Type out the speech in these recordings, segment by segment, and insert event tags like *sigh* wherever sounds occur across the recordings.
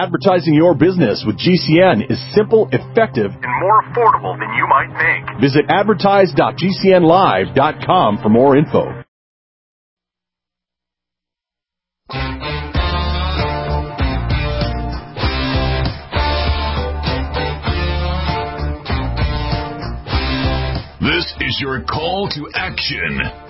Advertising your business with GCN is simple, effective, and more affordable than you might think. Visit advertise.gcnlive.com for more info. This is your call to action.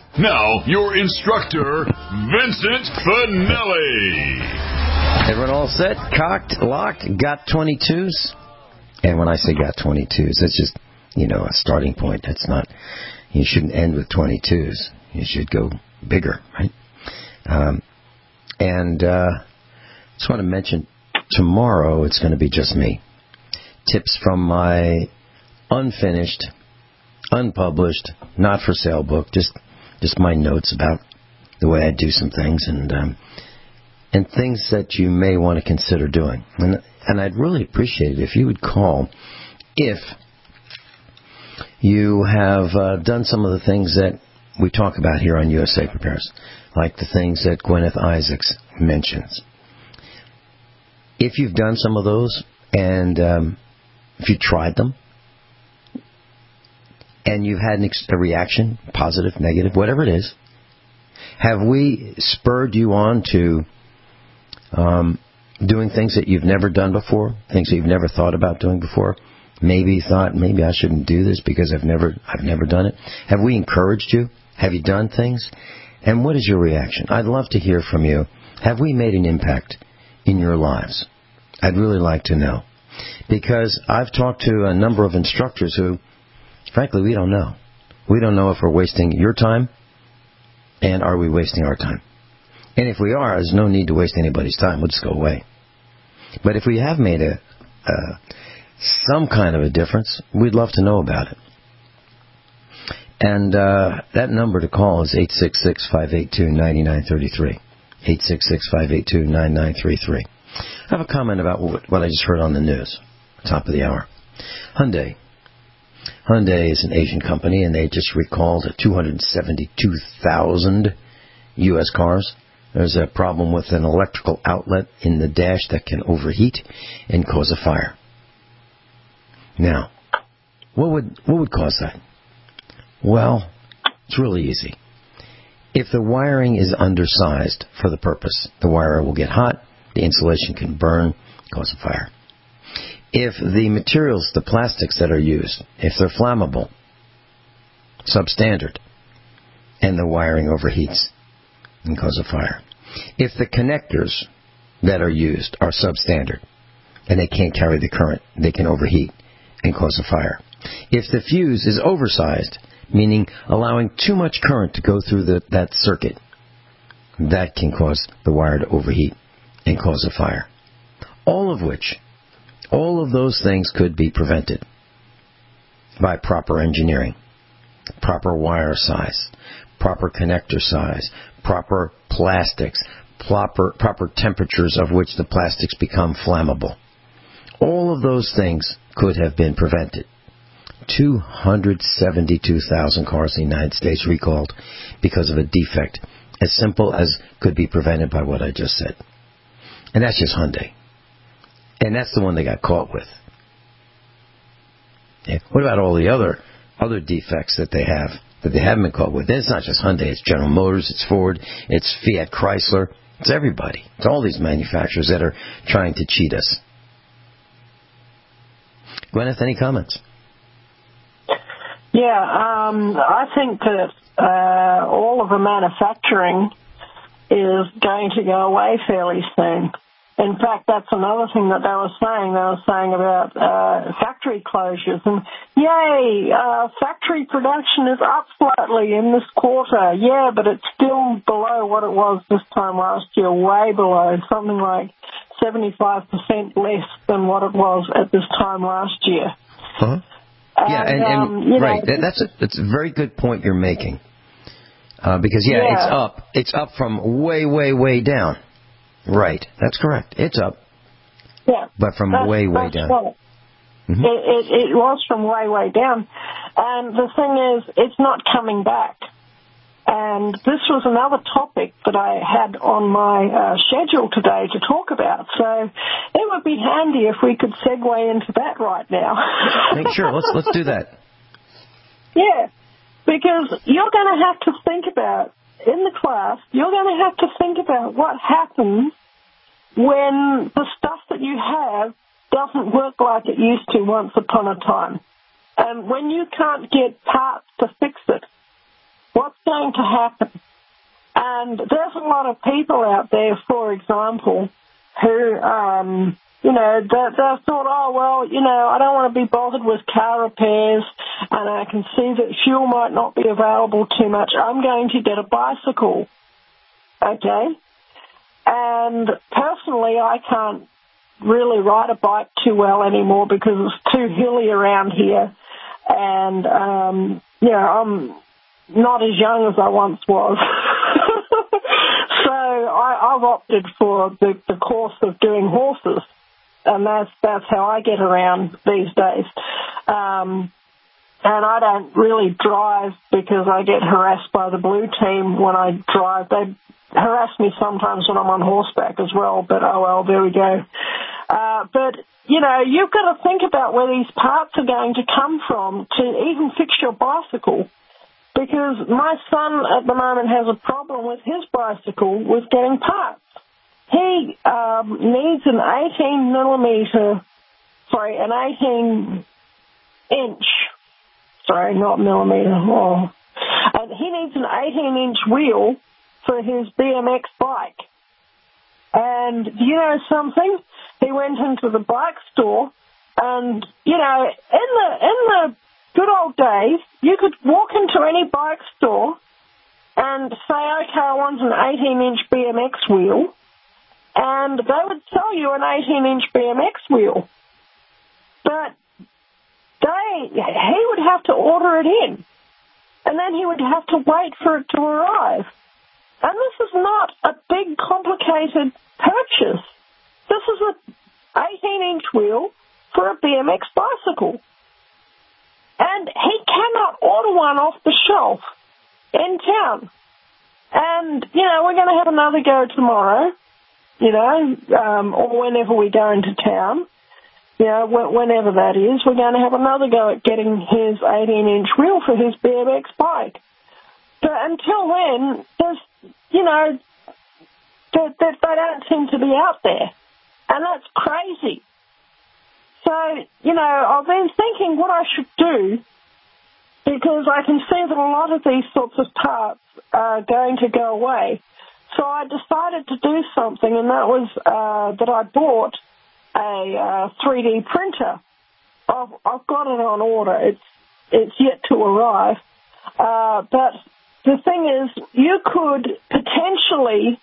Now, your instructor, Vincent Finelli. Everyone all set? Cocked, locked, got 22s? And when I say got 22s, that's just, you know, a starting point. That's not, you shouldn't end with 22s. You should go bigger, right? Um, and uh, just want to mention tomorrow it's going to be just me. Tips from my unfinished, unpublished, not for sale book, just just my notes about the way I do some things and um, and things that you may want to consider doing. And and I'd really appreciate it if you would call if you have uh, done some of the things that we talk about here on USA Prepares, like the things that Gwyneth Isaacs mentions. If you've done some of those and um, if you tried them, and you've had ex- a reaction, positive, negative, whatever it is, have we spurred you on to um, doing things that you've never done before, things that you've never thought about doing before? Maybe thought maybe I shouldn't do this because I've never I've never done it. Have we encouraged you? Have you done things? And what is your reaction? I'd love to hear from you. Have we made an impact in your lives? I'd really like to know. Because I've talked to a number of instructors who Frankly, we don't know. We don't know if we're wasting your time and are we wasting our time. And if we are, there's no need to waste anybody's time. We'll just go away. But if we have made a, uh, some kind of a difference, we'd love to know about it. And uh, that number to call is 866-582-9933. 866-582-9933. I have a comment about what I just heard on the news, top of the hour. Hyundai Hyundai is an Asian company, and they just recalled 272,000 U.S. cars. There's a problem with an electrical outlet in the dash that can overheat and cause a fire. Now, what would what would cause that? Well, it's really easy. If the wiring is undersized for the purpose, the wire will get hot, the insulation can burn, cause a fire if the materials, the plastics that are used, if they're flammable, substandard, and the wiring overheats and cause a fire. If the connectors that are used are substandard and they can't carry the current, they can overheat and cause a fire. If the fuse is oversized, meaning allowing too much current to go through the, that circuit, that can cause the wire to overheat and cause a fire. All of which all of those things could be prevented by proper engineering, proper wire size, proper connector size, proper plastics, proper, proper temperatures of which the plastics become flammable. All of those things could have been prevented. 272,000 cars in the United States recalled because of a defect as simple as could be prevented by what I just said. And that's just Hyundai. And that's the one they got caught with. What about all the other other defects that they have that they haven't been caught with? It's not just Hyundai, it's General Motors, it's Ford, it's Fiat Chrysler, it's everybody. It's all these manufacturers that are trying to cheat us. Gwyneth, any comments? Yeah, um, I think that uh, all of the manufacturing is going to go away fairly soon. In fact, that's another thing that they were saying. They were saying about uh, factory closures and yay, uh, factory production is up slightly in this quarter. Yeah, but it's still below what it was this time last year, way below, something like 75% less than what it was at this time last year. Huh? yeah, and, and um, know, right, that, that's a that's a very good point you're making. Uh, because yeah, Yeah. it's up. It's up from way, way, way down. Right, that's correct. It's up, Yeah. but from That's- way, way down. right. Mhm. It, it, it was from way, way down. And the thing is, it's not coming back. And this was another topic that I had on my uh, schedule today to talk about. So it would be handy if we could segue into that right now. *laughs* Make Sure, let's let's do that. Yeah, because you're going to have to think about, in the class, you're going to have to think about what happens when the stuff that you have doesn't work like it used to once upon a time. And when you can't get parts to fix it, what's going to happen? And there's a lot of people out there, for example, who, um, you know, they, they've thought, oh, well, you know, I don't want to be bothered with car repairs and I can see that fuel might not be available too much. I'm going to get a bicycle. Okay? And personally, I can't really ride a bike too well anymore because it's too hilly around here. And, um, you know, I'm not as young as I once was. *laughs* so I, I've opted for the, the course of doing horses. And that's, that's how I get around these days. Um, and I don't really drive because I get harassed by the blue team when I drive. They harass me sometimes when I'm on horseback as well, but oh well, there we go. Uh, but, you know, you've got to think about where these parts are going to come from to even fix your bicycle. Because my son at the moment has a problem with his bicycle with getting parts. He um, needs an 18 millimeter, sorry, an 18 inch sorry, not millimeter. Oh. And he needs an 18 inch wheel for his BMX bike. And you know something? He went into the bike store and, you know, in the, in the good old days, you could walk into any bike store and say, okay, I want an 18 inch BMX wheel. And they would sell you an 18 inch BMX wheel. But they he would have to order it in, and then he would have to wait for it to arrive. And this is not a big, complicated purchase. This is a 18-inch wheel for a BMX bicycle, and he cannot order one off the shelf in town. And you know we're going to have another go tomorrow, you know, um, or whenever we go into town you know, wh- whenever that is, we're going to have another go at getting his 18-inch wheel for his BMX bike. But until then, there's, you know, they, they, they don't seem to be out there. And that's crazy. So, you know, I've been thinking what I should do because I can see that a lot of these sorts of parts are going to go away. So I decided to do something, and that was uh, that I bought a uh, 3D printer. I've, I've got it on order. It's it's yet to arrive. Uh, but the thing is, you could potentially,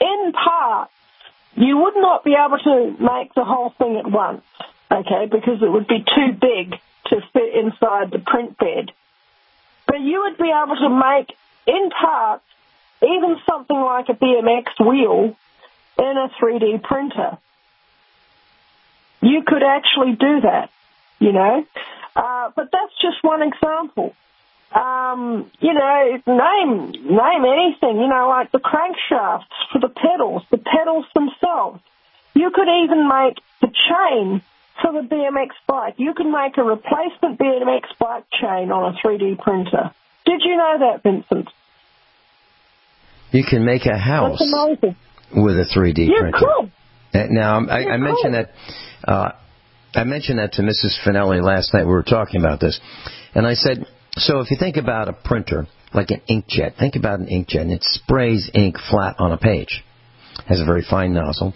in part, you would not be able to make the whole thing at once, okay, because it would be too big to fit inside the print bed. But you would be able to make, in parts, even something like a BMX wheel in a 3D printer you could actually do that, you know. Uh, but that's just one example. Um, you know, name name anything, you know, like the crankshafts for the pedals, the pedals themselves. You could even make the chain for the BMX bike. You could make a replacement BMX bike chain on a 3D printer. Did you know that, Vincent? You can make a house with a 3D You printer. could. Uh, Now, I, I mentioned that. Uh, I mentioned that to Mrs. Finelli last night. We were talking about this, and I said, "So if you think about a printer, like an inkjet, think about an inkjet, and it sprays ink flat on a page. Has a very fine nozzle,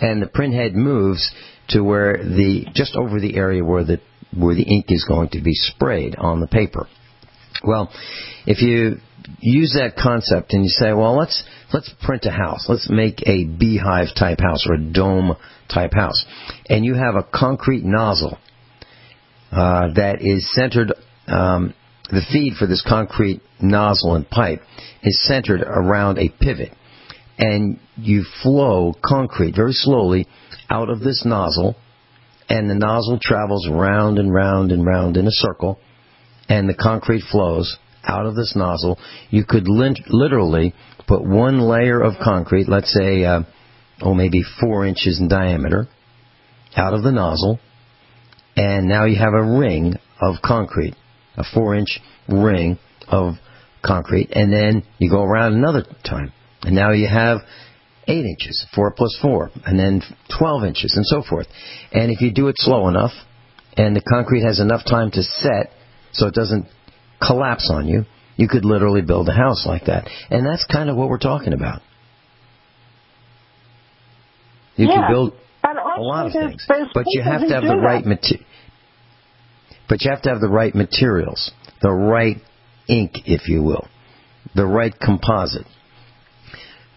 and the printhead moves to where the just over the area where the where the ink is going to be sprayed on the paper. Well, if you use that concept and you say, well, let's let's print a house, let's make a beehive type house or a dome type house, and you have a concrete nozzle uh, that is centered. Um, the feed for this concrete nozzle and pipe is centered around a pivot, and you flow concrete very slowly out of this nozzle, and the nozzle travels round and round and round in a circle, and the concrete flows out of this nozzle. You could literally put one layer of concrete, let's say, uh, oh, maybe four inches in diameter, out of the nozzle, and now you have a ring of concrete, a four inch ring of concrete, and then you go around another time, and now you have eight inches, four plus four, and then 12 inches, and so forth. And if you do it slow enough, and the concrete has enough time to set so it doesn't collapse on you, you could literally build a house like that. And that's kind of what we're talking about. You yeah. can build a lot of things, but you have to have the right material. But you have to have the right materials, the right ink, if you will, the right composite.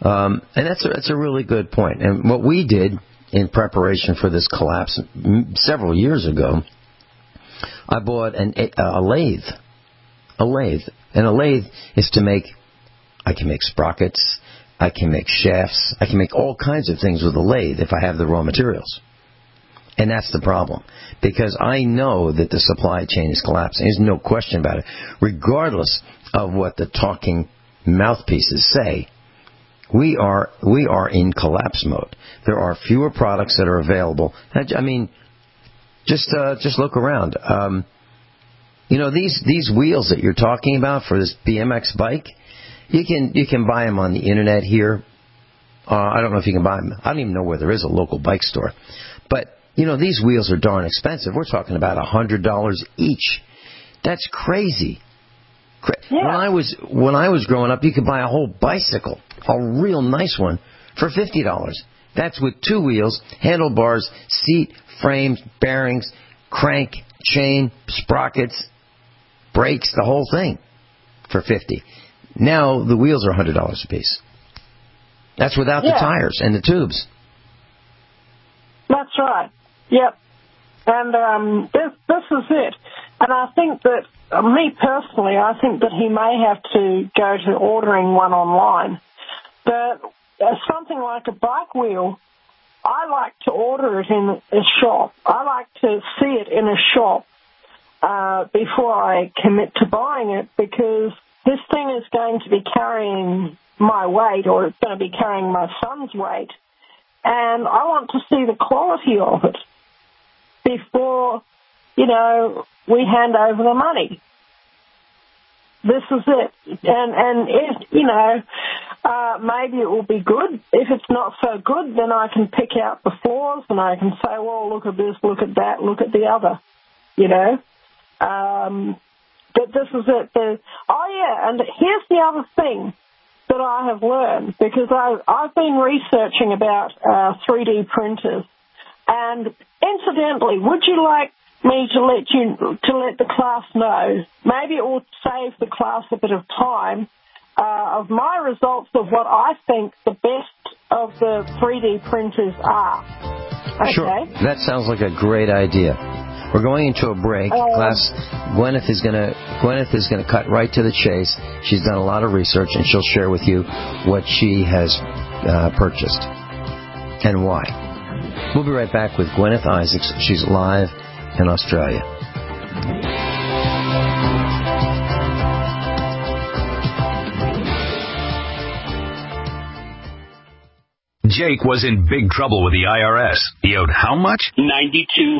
Um, and that's a, that's a really good point. And what we did in preparation for this collapse several years ago, I bought an, a lathe. A lathe. And a lathe is to make, I can make sprockets, I can make shafts, I can make all kinds of things with a lathe if I have the raw materials. And that's the problem. Because I know that the supply chain is collapsing. There's no question about it. Regardless of what the talking mouthpieces say, we are we are in collapse mode. There are fewer products that are available. I mean, just uh, just look around. Um, you know these these wheels that you're talking about for this BMX bike, you can you can buy them on the internet here. Uh, I don't know if you can buy them. I don't even know where there is a local bike store, but you know these wheels are darn expensive. We're talking about a hundred dollars each. That's crazy. Yeah. When I was when I was growing up, you could buy a whole bicycle, a real nice one, for fifty dollars. That's with two wheels, handlebars, seat, frames, bearings, crank, chain, sprockets, brakes, the whole thing, for fifty. Now the wheels are hundred dollars a piece. That's without yeah. the tires and the tubes. That's right. Yep. And um, this this is it. And I think that uh, me personally, I think that he may have to go to ordering one online. But uh, something like a bike wheel, I like to order it in a shop. I like to see it in a shop uh, before I commit to buying it because this thing is going to be carrying my weight or it's going to be carrying my son's weight. And I want to see the quality of it before, you know, we hand over the money. This is it. And, and if, you know, uh, maybe it will be good. If it's not so good, then I can pick out the flaws and I can say, well, look at this, look at that, look at the other, you know. Um, but this is it. The, oh yeah, and here's the other thing that I have learned because I, I've been researching about uh, 3D printers. And incidentally, would you like me to let you to let the class know. Maybe it will save the class a bit of time uh, of my results of what I think the best of the 3D printers are. Okay? Sure, that sounds like a great idea. We're going into a break. Um, Class, Gwyneth is going to Gwyneth is going to cut right to the chase. She's done a lot of research, and she'll share with you what she has uh, purchased and why. We'll be right back with Gwyneth Isaacs. She's live in Australia. Jake was in big trouble with the IRS. He owed how much? Ninety-two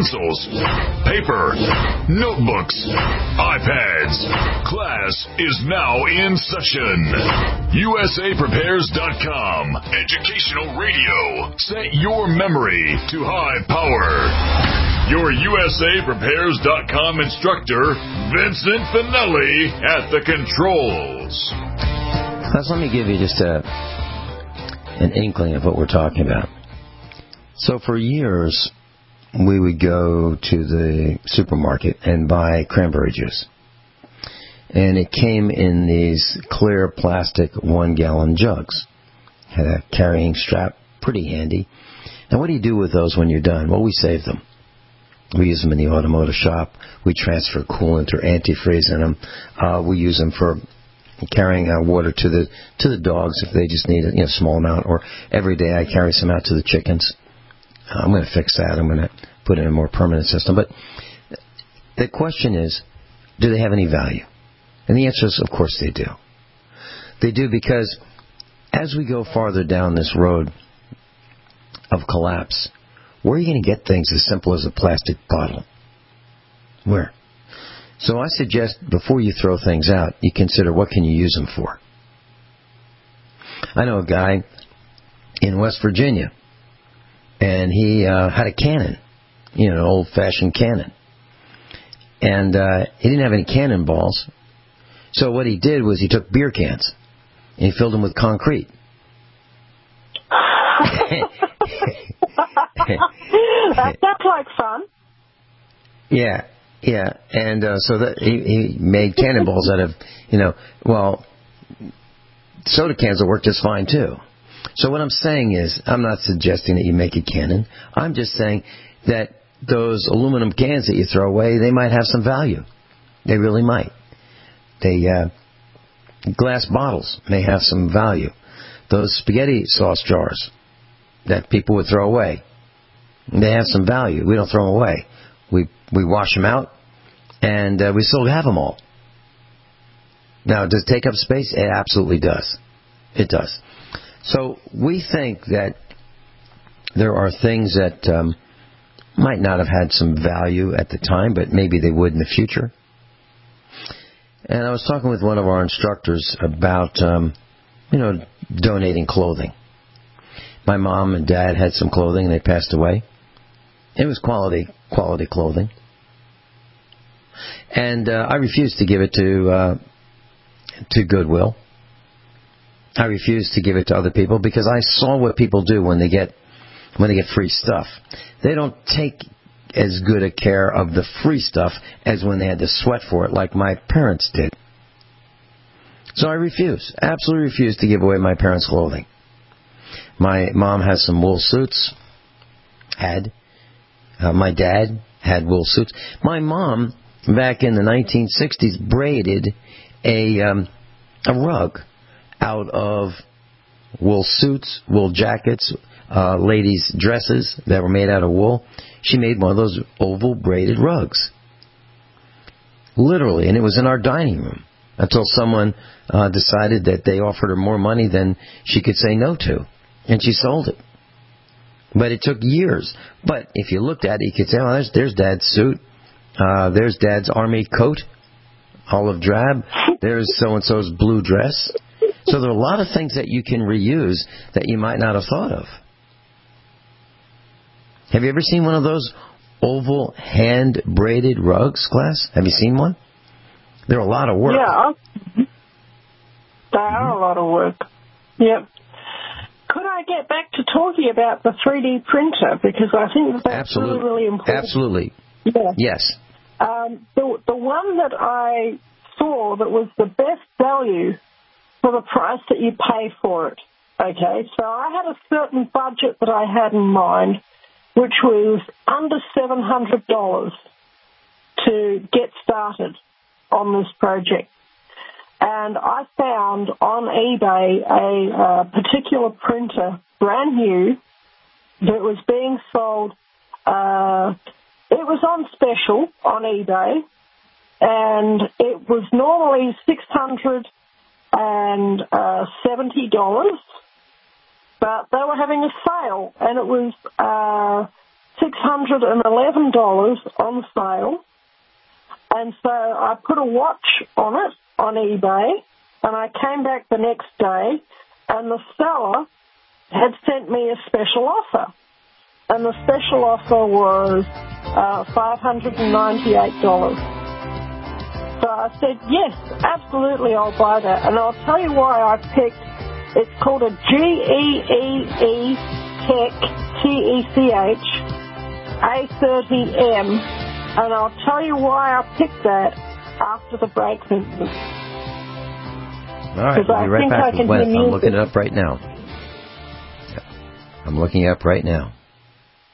Pencils, paper, notebooks, iPads. Class is now in session. USAPrepares.com. Educational radio. Set your memory to high power. Your USAPrepares.com instructor, Vincent Finelli, at the controls. Let's let me give you just a an inkling of what we're talking about. So for years, we would go to the supermarket and buy cranberry juice. And it came in these clear plastic one gallon jugs. Had a carrying strap, pretty handy. And what do you do with those when you're done? Well, we save them. We use them in the automotive shop. We transfer coolant or antifreeze in them. Uh, we use them for carrying uh, water to the to the dogs if they just need a you know, small amount. Or every day I carry some out to the chickens. I'm going to fix that. I'm going to put in a more permanent system. But the question is, do they have any value? And the answer is, of course they do. They do because as we go farther down this road of collapse, where are you going to get things as simple as a plastic bottle? Where? So I suggest before you throw things out, you consider what can you use them for. I know a guy in West Virginia, and he uh, had a cannon, you know, an old-fashioned cannon, and uh, he didn't have any cannonballs. So what he did was he took beer cans and he filled them with concrete. that sounds like fun. Yeah, yeah, and uh, so that he, he made cannonballs out of, you know, well, soda cans will work just fine too. So what I'm saying is, I'm not suggesting that you make a cannon. I'm just saying that those aluminum cans that you throw away, they might have some value. They really might. They uh, glass bottles may have some value. Those spaghetti sauce jars that people would throw away, they have some value. We don't throw them away. We we wash them out and uh, we still have them all. Now, does it take up space? It absolutely does. It does. So we think that there are things that um, might not have had some value at the time, but maybe they would in the future. And I was talking with one of our instructors about, um, you know, donating clothing. My mom and dad had some clothing and they passed away. It was quality, quality clothing. And uh, I refused to give it to uh, to Goodwill. I refused to give it to other people because I saw what people do when they get when they get free stuff. They don't take as good a care of the free stuff as when they had to sweat for it, like my parents did. So I refuse, absolutely refuse to give away my parents' clothing. My mom has some wool suits. Had. Uh, my dad had wool suits. My mom, back in the 1960s, braided a um, a rug out of wool suits, wool jackets, uh, ladies' dresses that were made out of wool. She made one of those oval braided rugs. Literally, and it was in our dining room until someone uh, decided that they offered her more money than she could say no to, and she sold it. But it took years. But if you looked at it, you could say, "Oh, there's there's Dad's suit, uh, there's Dad's army coat, olive drab, there's so and so's blue dress." So there are a lot of things that you can reuse that you might not have thought of. Have you ever seen one of those oval hand braided rugs, class? Have you seen one? They're a lot of work. Yeah. They are a lot of work. Yep. Could I get back to talking about the 3D printer because I think that that's Absolutely. really, really important. Absolutely. Yeah. Yes. Um, the, the one that I saw that was the best value for the price that you pay for it. Okay, so I had a certain budget that I had in mind, which was under $700 to get started on this project. And I found on eBay a uh, particular printer, brand new, that was being sold. Uh, it was on special on eBay, and it was normally six hundred and uh, seventy dollars, but they were having a sale, and it was uh, six hundred and eleven dollars on sale. And so I put a watch on it on eBay, and I came back the next day, and the seller had sent me a special offer. And the special offer was uh, $598. So I said, yes, absolutely, I'll buy that. And I'll tell you why I picked, it's called a GEEE Tech, T-E-C-H, A30M. And I'll tell you why I picked that after the break. All right, we'll I be right think back. I can Gwen, hear I'm looking it up right now. I'm looking it up right now.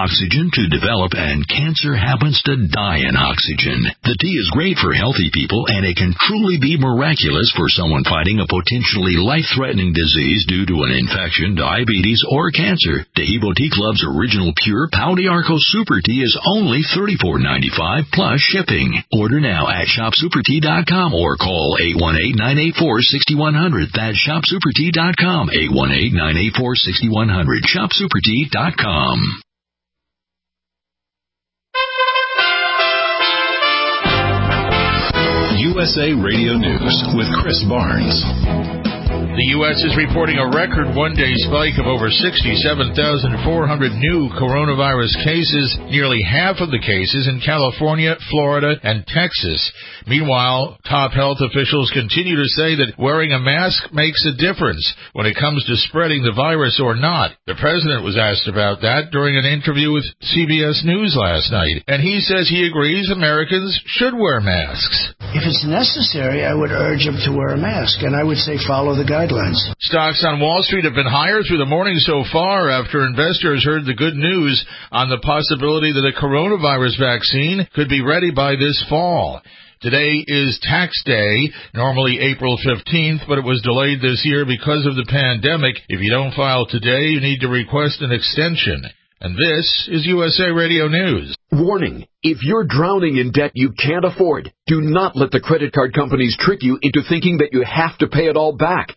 to develop and cancer happens to die in oxygen. The tea is great for healthy people and it can truly be miraculous for someone fighting a potentially life-threatening disease due to an infection, diabetes, or cancer. Dehibo Tea Club's original pure Pau d'Arco Super Tea is only $34.95 plus shipping. Order now at shopsupertea.com or call 818-984-6100. That's shopsupertea.com, 818-984-6100, shopsupertea.com. USA Radio News with Chris Barnes. The U.S. is reporting a record one day spike of over 67,400 new coronavirus cases, nearly half of the cases in California, Florida, and Texas. Meanwhile, top health officials continue to say that wearing a mask makes a difference when it comes to spreading the virus or not. The president was asked about that during an interview with CBS News last night, and he says he agrees Americans should wear masks. If it's necessary, I would urge them to wear a mask, and I would say follow the guidelines. Stocks on Wall Street have been higher through the morning so far after investors heard the good news on the possibility that a coronavirus vaccine could be ready by this fall. Today is tax day, normally April 15th, but it was delayed this year because of the pandemic. If you don't file today, you need to request an extension. And this is USA Radio News. Warning. If you're drowning in debt you can't afford, do not let the credit card companies trick you into thinking that you have to pay it all back.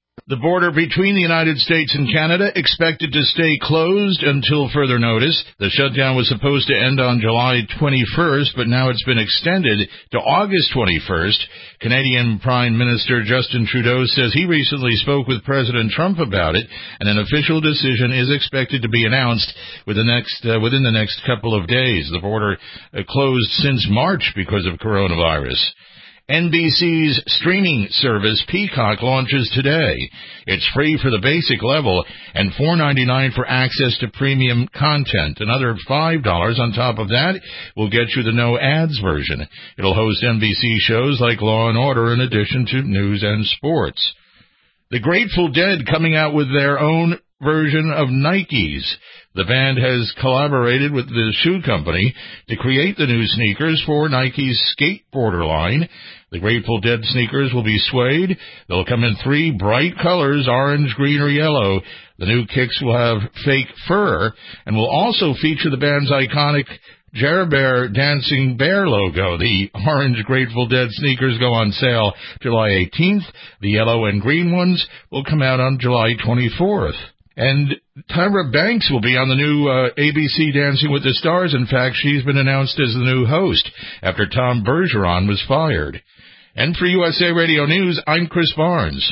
The border between the United States and Canada expected to stay closed until further notice. The shutdown was supposed to end on July 21st, but now it's been extended to August 21st. Canadian Prime Minister Justin Trudeau says he recently spoke with President Trump about it, and an official decision is expected to be announced within the next, uh, within the next couple of days. The border uh, closed since March because of coronavirus. NBC's streaming service Peacock launches today. It's free for the basic level and $4.99 for access to premium content. Another $5 on top of that will get you the no ads version. It'll host NBC shows like Law and Order in addition to news and sports. The Grateful Dead coming out with their own version of Nikes. The band has collaborated with the shoe company to create the new sneakers for Nike's skateboarder line. The Grateful Dead sneakers will be suede. They'll come in three bright colors, orange, green, or yellow. The new kicks will have fake fur and will also feature the band's iconic Bear Dancing Bear logo. The orange Grateful Dead sneakers go on sale July 18th. The yellow and green ones will come out on July 24th. And Tyra Banks will be on the new uh, ABC Dancing with the Stars. In fact, she's been announced as the new host after Tom Bergeron was fired. And for USA Radio News, I'm Chris Barnes.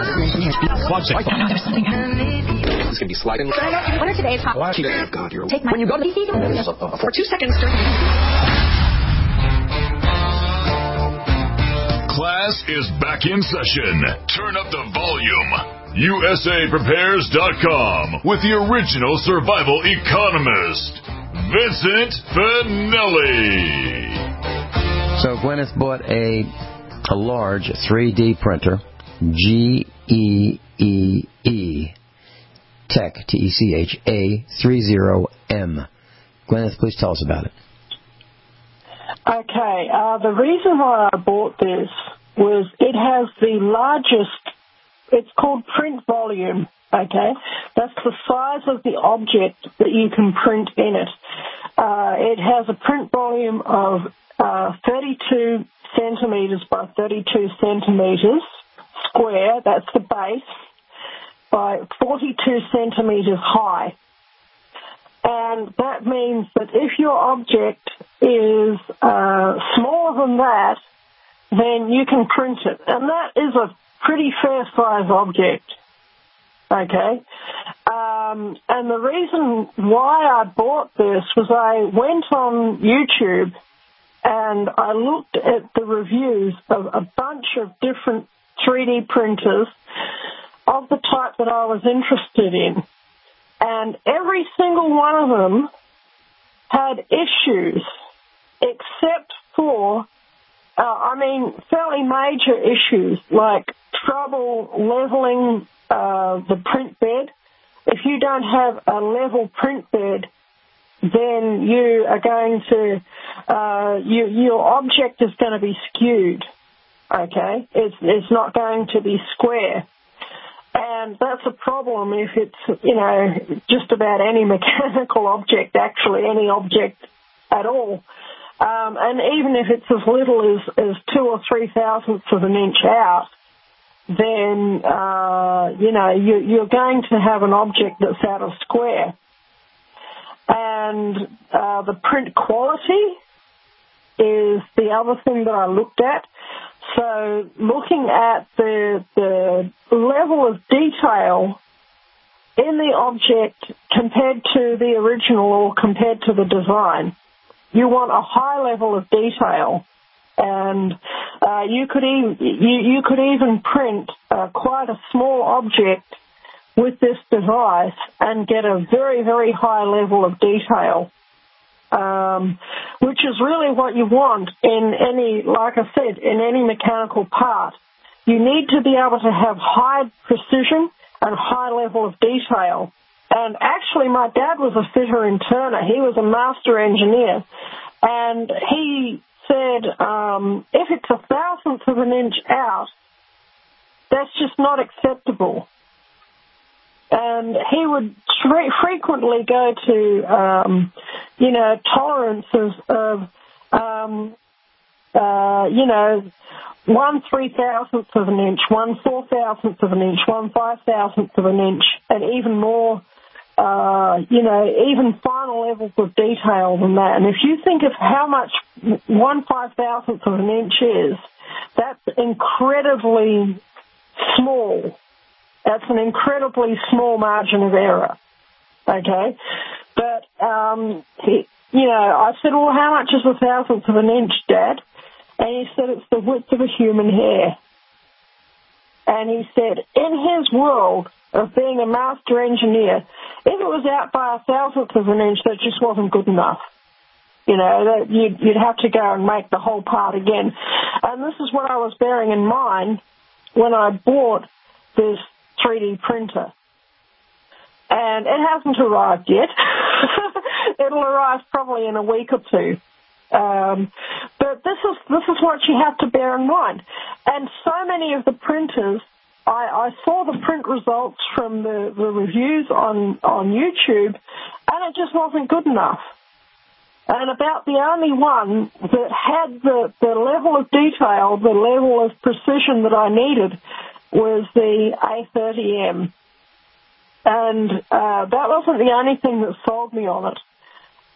One second. Oh, no, there's something This is going to be sliding. What are today's hot? Oh, God, you're... Take my... When you go to... Uh, for two seconds. Class is back in session. Turn up the volume. USAPrepares.com with the original survival economist, Vincent Finelli. So Gwyneth bought a a large 3D printer, G E E E Tech T E C H A 30M. Gwyneth, please tell us about it. Okay, uh, the reason why I bought this was it has the largest, it's called print volume, okay? That's the size of the object that you can print in it. Uh, it has a print volume of uh, 32 centimetres by 32 centimetres square, that's the base, by 42 centimetres high. And that means that if your object is uh, smaller than that, then you can print it. And that is a pretty fair size object. Okay. Um, and the reason why I bought this was I went on YouTube and I looked at the reviews of a bunch of different 3D printers of the type that I was interested in. And every single one of them had issues except for, uh, I mean, fairly major issues like trouble leveling uh, the print bed. If you don't have a level print bed, then you are going to, uh, you, your object is going to be skewed. Okay, it's it's not going to be square, and that's a problem if it's you know just about any *laughs* mechanical object, actually any object at all. Um, and even if it's as little as, as two or three thousandths of an inch out, then uh, you know you, you're going to have an object that's out of square. And uh, the print quality is the other thing that I looked at. So looking at the, the level of detail in the object compared to the original or compared to the design, you want a high level of detail. And uh, you could even you, you could even print uh, quite a small object with this device and get a very very high level of detail um, which is really what you want in any, like I said, in any mechanical part. You need to be able to have high precision and high level of detail. And actually, my dad was a fitter and turner. He was a master engineer. And he said, um, if it's a thousandth of an inch out, that's just not acceptable and he would frequently go to, um, you know, tolerances of, um, uh, you know, one three thousandth of an inch, one four thousandth of an inch, one five thousandth of an inch, and even more, uh, you know, even finer levels of detail than that. And if you think of how much one five thousandth of an inch is, that's incredibly small that's an incredibly small margin of error. Okay? But, um, he, you know, I said, well, how much is a thousandth of an inch, Dad? And he said, it's the width of a human hair. And he said, in his world of being a master engineer, if it was out by a thousandth of an inch, that just wasn't good enough. You know, that you'd, you'd have to go and make the whole part again. And this is what I was bearing in mind when I bought this 3D printer. And it hasn't arrived yet. *laughs* It'll arrive probably in a week or two. Um, but this is this is what you have to bear in mind. And so many of the printers, I, I saw the print results from the, the reviews on on YouTube, and it just wasn't good enough. And about the only one that had the, the level of detail, the level of precision that I needed, was the A30M. And uh, that wasn't the only thing that sold me on it.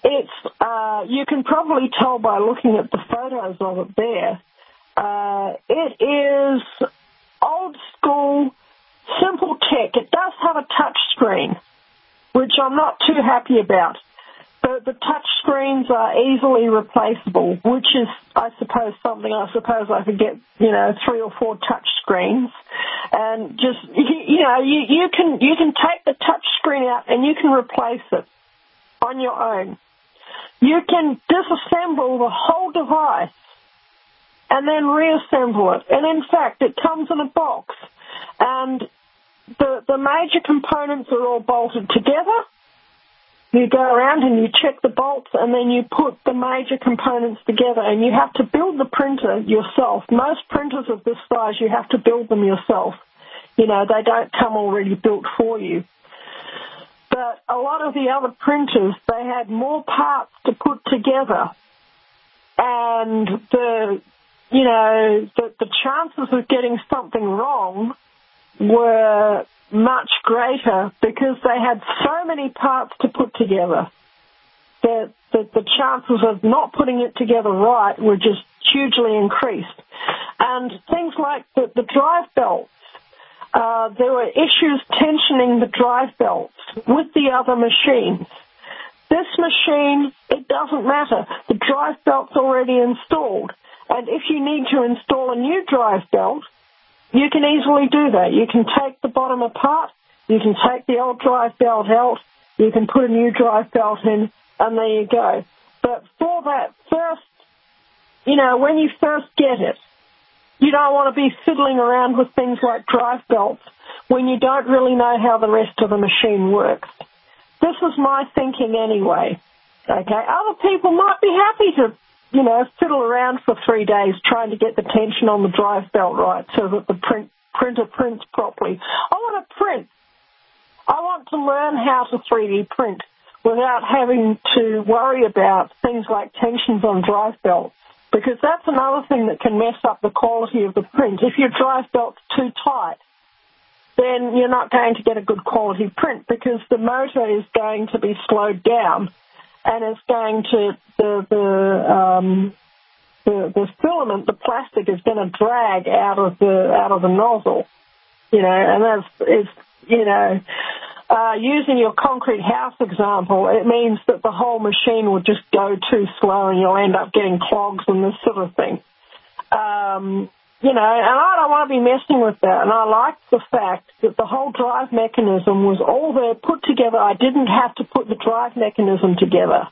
It's uh, you can probably tell by looking at the photos of it there. Uh, it is old school, simple tech. It does have a touch screen, which I'm not too happy about. But the touch screens are easily replaceable, which is, I suppose, something I suppose I could get, you know, three or four touch screens, and just, you know, you, you can you can take the touch screen out and you can replace it on your own. You can disassemble the whole device and then reassemble it. And in fact, it comes in a box, and the the major components are all bolted together you go around and you check the bolts and then you put the major components together and you have to build the printer yourself. Most printers of this size, you have to build them yourself. You know, they don't come already built for you. But a lot of the other printers, they had more parts to put together. And the, you know, that the chances of getting something wrong were much greater because they had so many parts to put together that, that the chances of not putting it together right were just hugely increased. And things like the, the drive belts, uh, there were issues tensioning the drive belts with the other machines. This machine, it doesn't matter. The drive belt's already installed. And if you need to install a new drive belt, you can easily do that. You can take the bottom apart, you can take the old drive belt out, you can put a new drive belt in, and there you go. But for that first, you know, when you first get it, you don't want to be fiddling around with things like drive belts when you don't really know how the rest of the machine works. This is my thinking anyway. Okay, other people might be happy to you know, fiddle around for three days trying to get the tension on the drive belt right so that the print, printer prints properly. I want to print. I want to learn how to 3D print without having to worry about things like tensions on drive belts because that's another thing that can mess up the quality of the print. If your drive belt's too tight, then you're not going to get a good quality print because the motor is going to be slowed down and it's going to the the um, the, the filament, the plastic is going to drag out of the out of the nozzle, you know, and that's is you know. Uh, using your concrete house example, it means that the whole machine will just go too slow and you'll end up getting clogs and this sort of thing. Um, you know, and I don't want to be messing with that. And I like the fact that the whole drive mechanism was all there put together. I didn't have to put the drive mechanism together.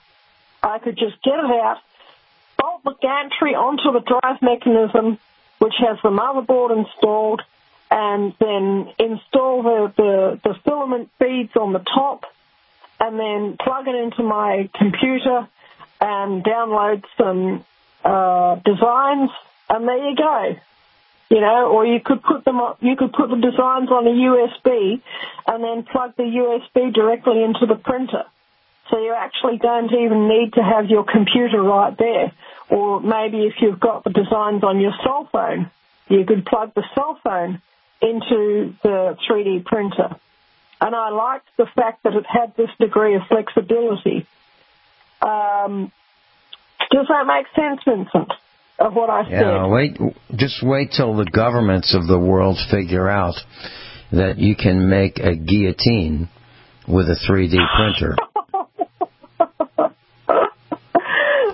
I could just get it out, bolt the gantry onto the drive mechanism, which has the motherboard installed, and then install the, the, the filament feeds on the top, and then plug it into my computer and download some uh, designs, and there you go you know, or you could put them on, you could put the designs on a USB and then plug the USB directly into the printer. So you actually don't even need to have your computer right there. Or maybe if you've got the designs on your cell phone, you could plug the cell phone into the 3D printer. And I liked the fact that it had this degree of flexibility. Um, does that make sense, Vincent? Of what I said. Yeah, wait, just wait till the governments of the world figure out that you can make a guillotine with a 3D printer. *laughs*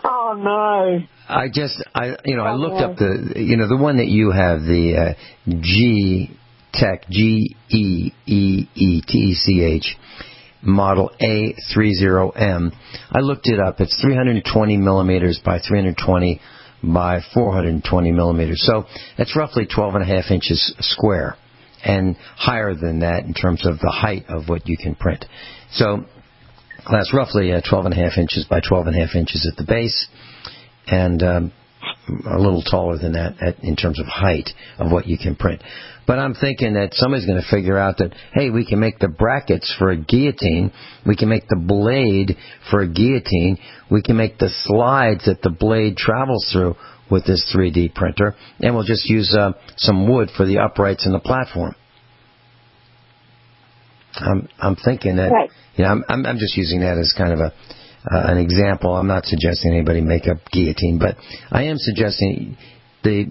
oh no. I just, I, you know, I looked up the, you know, the one that you have, the uh, G Tech, G E E E T E C H model A30M. I looked it up. It's 320 millimeters by 320 by 420 millimeters. So that's roughly 12 and a half inches square and higher than that in terms of the height of what you can print. So that's roughly uh, 12 and a half inches by 12 and a half inches at the base and um, a little taller than that at, in terms of height of what you can print. But I'm thinking that somebody's going to figure out that, hey, we can make the brackets for a guillotine. We can make the blade for a guillotine. We can make the slides that the blade travels through with this 3D printer. And we'll just use uh, some wood for the uprights and the platform. I'm, I'm thinking that, right. you know, I'm, I'm, I'm just using that as kind of a, uh, an example. I'm not suggesting anybody make a guillotine, but I am suggesting the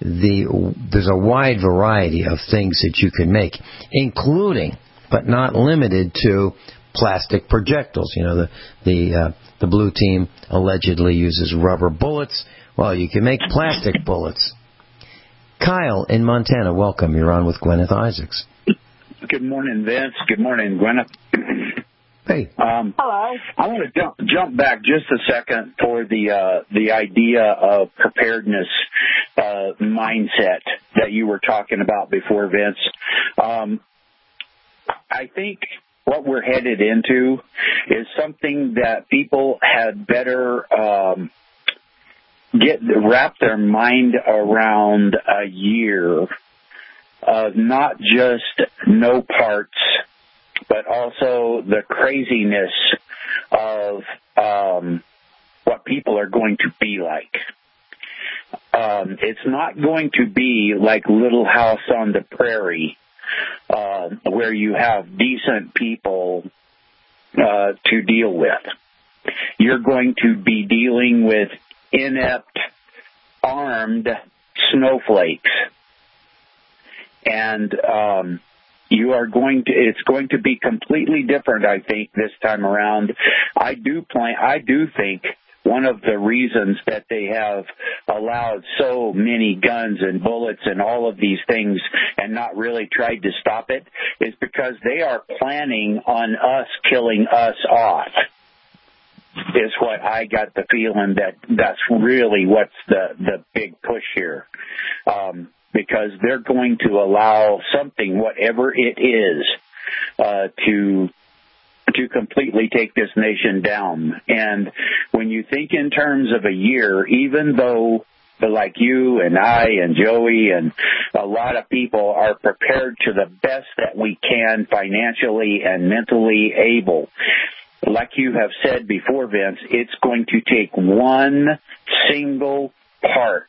the there's a wide variety of things that you can make, including but not limited to plastic projectiles. You know, the the uh, the blue team allegedly uses rubber bullets. Well, you can make plastic bullets. Kyle in Montana, welcome. You're on with Gwyneth Isaacs. Good morning, Vince. Good morning, Gwyneth. Hey. Um, Hello. I want to jump jump back just a second for the uh, the idea of preparedness uh, mindset that you were talking about before, Vince. Um, I think what we're headed into is something that people had better um, get wrap their mind around a year of not just no parts but also the craziness of um, what people are going to be like. Um, it's not going to be like Little House on the Prairie, uh, where you have decent people uh, to deal with. You're going to be dealing with inept, armed snowflakes, and um, you are going to it's going to be completely different i think this time around i do plan i do think one of the reasons that they have allowed so many guns and bullets and all of these things and not really tried to stop it is because they are planning on us killing us off is what I got the feeling that that's really what's the the big push here. Um, because they're going to allow something, whatever it is, uh, to to completely take this nation down. And when you think in terms of a year, even though like you and I and Joey and a lot of people are prepared to the best that we can financially and mentally able. Like you have said before, Vince, it's going to take one single part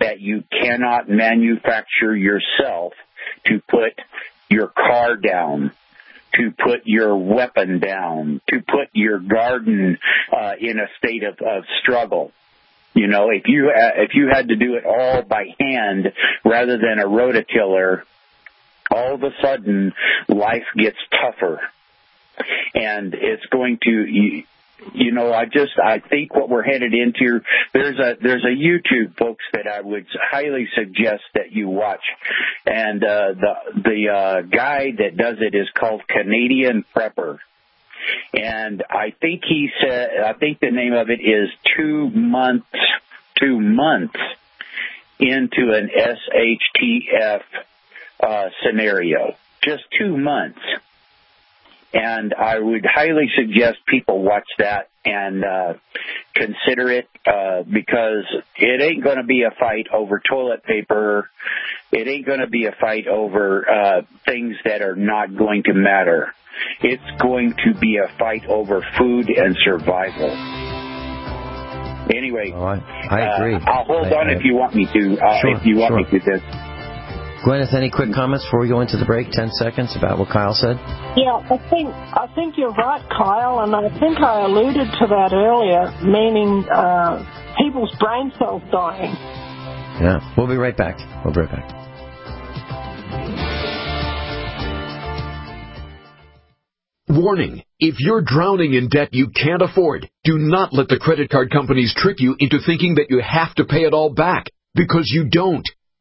that you cannot manufacture yourself to put your car down to put your weapon down, to put your garden uh, in a state of, of struggle. You know, if you uh, if you had to do it all by hand rather than a rototiller, all of a sudden life gets tougher, and it's going to. You know, I just I think what we're headed into there's a there's a YouTube folks that I would highly suggest that you watch, and uh, the the uh, guy that does it is called Canadian Prepper, and I think he said I think the name of it is two months two months into an SHTF uh, scenario, just two months and I would highly suggest people watch that and uh, consider it uh, because it ain't going to be a fight over toilet paper. It ain't going to be a fight over uh, things that are not going to matter. It's going to be a fight over food and survival. Anyway, oh, I, I, agree. Uh, I'll hold I, on if you want me to. Uh, sure, if you want sure. me to. This. Gwyneth, any quick comments before we go into the break? Ten seconds about what Kyle said. Yeah, I think I think you're right, Kyle, and I think I alluded to that earlier, meaning uh, people's brain cells dying. Yeah, we'll be right back. We'll be right back. Warning. If you're drowning in debt you can't afford, do not let the credit card companies trick you into thinking that you have to pay it all back, because you don't.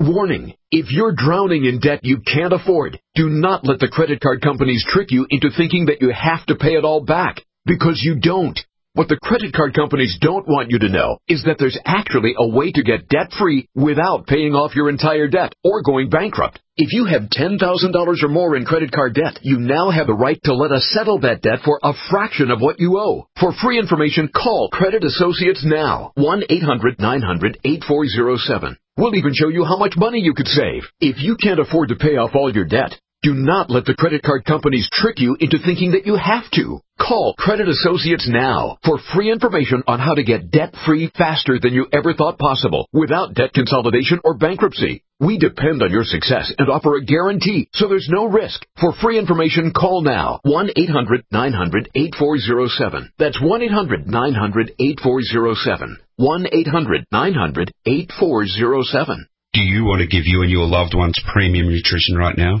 Warning. If you're drowning in debt you can't afford, do not let the credit card companies trick you into thinking that you have to pay it all back, because you don't. What the credit card companies don't want you to know is that there's actually a way to get debt free without paying off your entire debt or going bankrupt. If you have $10,000 or more in credit card debt, you now have the right to let us settle that debt for a fraction of what you owe. For free information, call Credit Associates now. 1-800-900-8407. We'll even show you how much money you could save. If you can't afford to pay off all your debt, do not let the credit card companies trick you into thinking that you have to. Call Credit Associates now for free information on how to get debt free faster than you ever thought possible without debt consolidation or bankruptcy. We depend on your success and offer a guarantee, so there's no risk. For free information, call now 1-800-900-8407. That's 1-800-900-8407. 1-800-900-8407. Do you want to give you and your loved ones premium nutrition right now?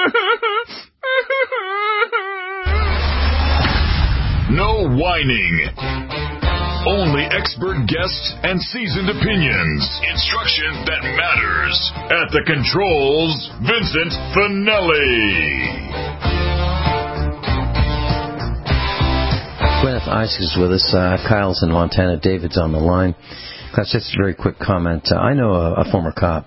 *laughs* No whining. Only expert guests and seasoned opinions. Instruction that matters. At the controls, Vincent Finelli. Gwyneth Isaac is with us. Uh, Kyle's in Montana. David's on the line. That's just a very quick comment. Uh, I know a, a former cop,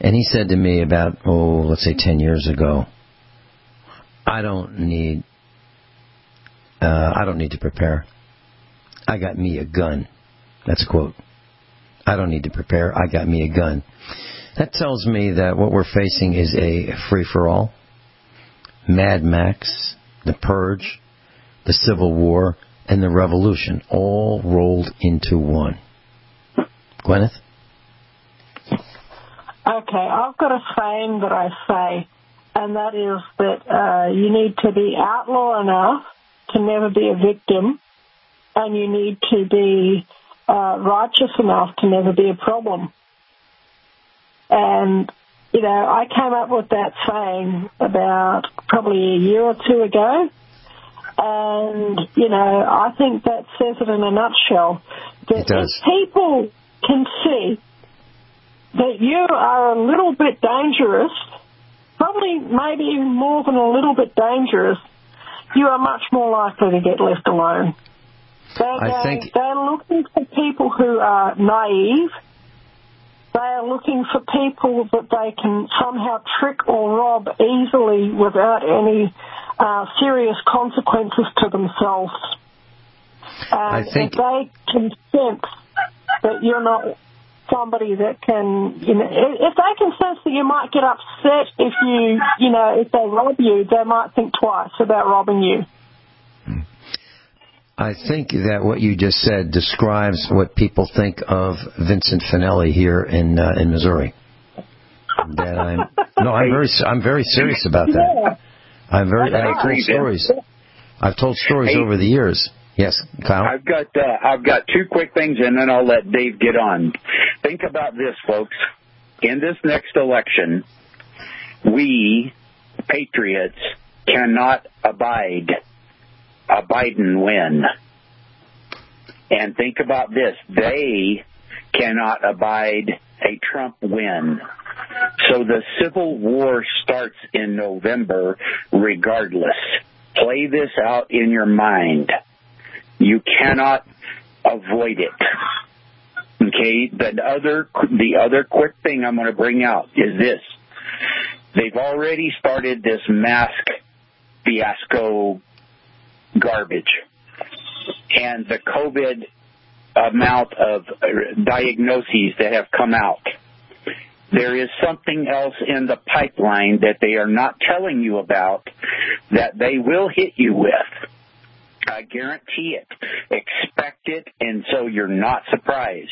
and he said to me about, oh, let's say 10 years ago, I don't need, uh, I don't need to prepare. I got me a gun. That's a quote. I don't need to prepare. I got me a gun. That tells me that what we're facing is a free for all. Mad Max, The Purge, the Civil War, and the Revolution all rolled into one. Gwyneth? Okay, I've got a saying that I say, and that is that uh, you need to be outlaw enough to never be a victim, and you need to be uh, righteous enough to never be a problem. And, you know, I came up with that saying about probably a year or two ago. And, you know, I think that says it in a nutshell. That It does. if people can see that you are a little bit dangerous, probably maybe even more than a little bit dangerous, you are much more likely to get left alone. They, I they, think- they're looking for people who are naive. They are looking for people that they can somehow trick or rob easily without any uh, serious consequences to themselves. I And think- if they can sense that you're not somebody that can, you know, if they can sense that you might get upset if you, you know, if they rob you, they might think twice about robbing you. I think that what you just said describes what people think of Vincent Finelli here in uh, in Missouri. That I'm *laughs* no, I'm very I'm very serious about that. I'm very. I I've told stories. I've told stories over the years. Yes, Kyle. I've got uh, I've got two quick things, and then I'll let Dave get on. Think about this, folks. In this next election, we patriots cannot abide a Biden win. And think about this: they cannot abide a Trump win. So the civil war starts in November, regardless. Play this out in your mind. You cannot avoid it. Okay, the other the other quick thing I'm going to bring out is this: they've already started this mask fiasco garbage, and the COVID amount of uh, diagnoses that have come out. There is something else in the pipeline that they are not telling you about that they will hit you with. I guarantee it. Expect it, and so you're not surprised.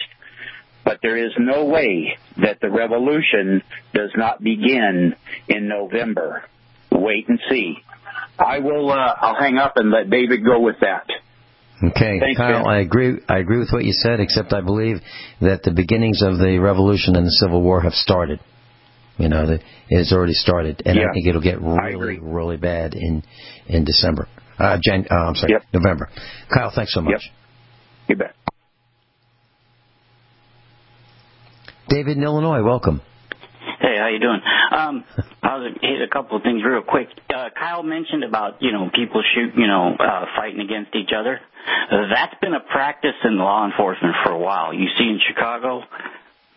But there is no way that the revolution does not begin in November. Wait and see. I will. Uh, I'll hang up and let David go with that. Okay, Thanks, Kyle, Ben. I agree. I agree with what you said, except I believe that the beginnings of the revolution and the Civil War have started. You know, the, it has already started, and Yeah. I think it'll get really, really bad in in December. Uh, Jan, uh, I'm sorry, November. Kyle, thanks so much. You bet. David in Illinois, welcome. Hey, how you doing? Um, *laughs* I'll hit a couple of things real quick. Uh, Kyle mentioned about you know people shoot you know uh, fighting against each other. Uh, that's been a practice in law enforcement for a while. You see in Chicago,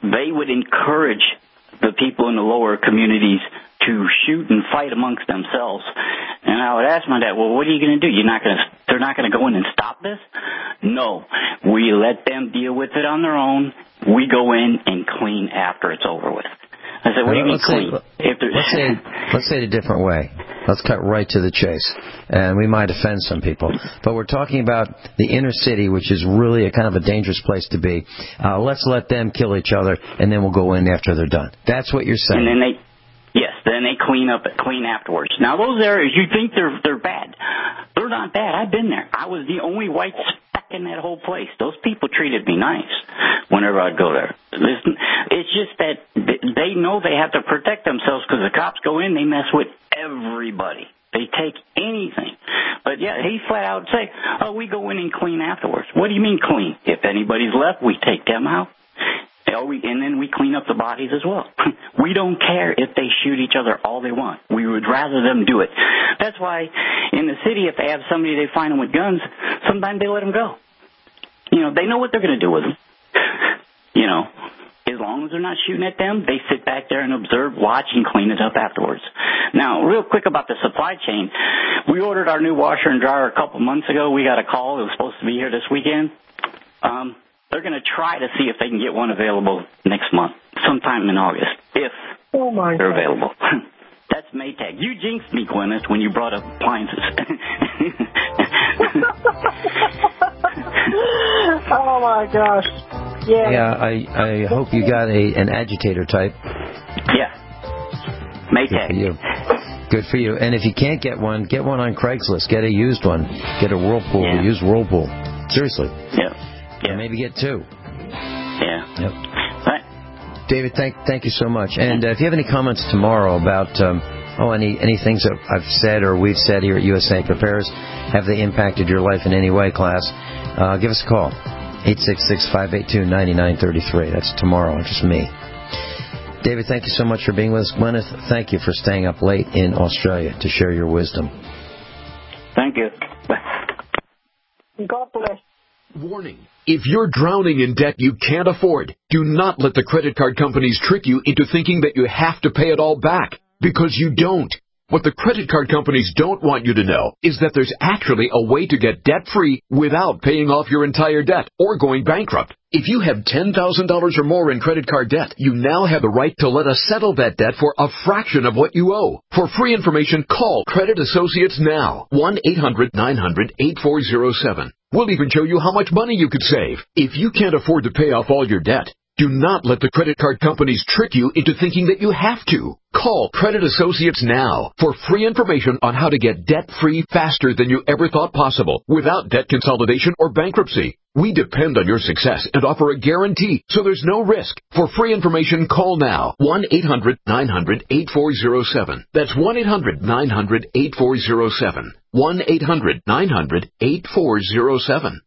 they would encourage the people in the lower communities to shoot and fight amongst themselves. And I would ask my dad, well, what are you going to do? You're not going to, they're not going to go in and stop this? No. We let them deal with it on their own. We go in and clean after it's over with. I said, what do you mean let's say, clean? If let's say let's say it a different way. Let's cut right to the chase, and we might offend some people, but we're talking about the inner city, which is really a kind of a dangerous place to be. Uh, let's let them kill each other, and then we'll go in after they're done. That's what you're saying. And then they, then they clean up, clean afterwards. Now those areas you think they're they're bad, they're not bad. I've been there. I was the only white speck in that whole place. Those people treated me nice whenever I'd go there. Listen, it's just that they know they have to protect themselves because the cops go in, they mess with everybody. They take anything. But yeah, he flat out say, "Oh, we go in and clean afterwards." What do you mean clean? If anybody's left, we take them out. And then we clean up the bodies as well. *laughs* we don't care if they shoot each other all they want. We would rather them do it. That's why in the city, if they have somebody they find them with guns, sometimes they let them go. You know, they know what they're going to do with them. *laughs* You know, as long as they're not shooting at them, they sit back there and observe, watch, and clean it up afterwards. Now, real quick about the supply chain. We ordered our new washer and dryer a couple months ago. We got a call. It was supposed to be here this weekend. Um, they're going to try to see if they can get one available next month, sometime in August, if oh my they're available. *laughs* That's Maytag. You jinxed me, Gwyneth, when you brought up appliances. *laughs* *laughs* oh my gosh. Yeah. Yeah, I I hope you got a an agitator type. yeah. Maytag. Good Maytag. for you. Good for you. And if you can't get one, get one on Craigslist. Get a used one. Get a Whirlpool, a used Whirlpool. Seriously. Yeah. Yeah. maybe get two. Yeah. Yep. David, thank thank you so much. And uh, if you have any comments tomorrow about um, oh any any things that I've said or we've said here at USA Prepares, have they impacted your life in any way, class? Uh, give us a call. 866-582-9933. That's tomorrow, just me. David, thank you so much for being with us. Gwyneth, thank you for staying up late in Australia to share your wisdom. Thank you. God bless. Warning. If you're drowning in debt you can't afford, do not let the credit card companies trick you into thinking that you have to pay it all back, because you don't. What the credit card companies don't want you to know is that there's actually a way to get debt free without paying off your entire debt or going bankrupt. If you have $10,000 or more in credit card debt, you now have the right to let us settle that debt for a fraction of what you owe. For free information, call Credit Associates now. 1-800-900-8407. We'll even show you how much money you could save. If you can't afford to pay off all your debt, do not let the credit card companies trick you into thinking that you have to. Call Credit Associates now for free information on how to get debt free faster than you ever thought possible without debt consolidation or bankruptcy. We depend on your success and offer a guarantee, so there's no risk. For free information, call now 1-800-900-8407. That's 1-800-900-8407. 1-800-900-8407.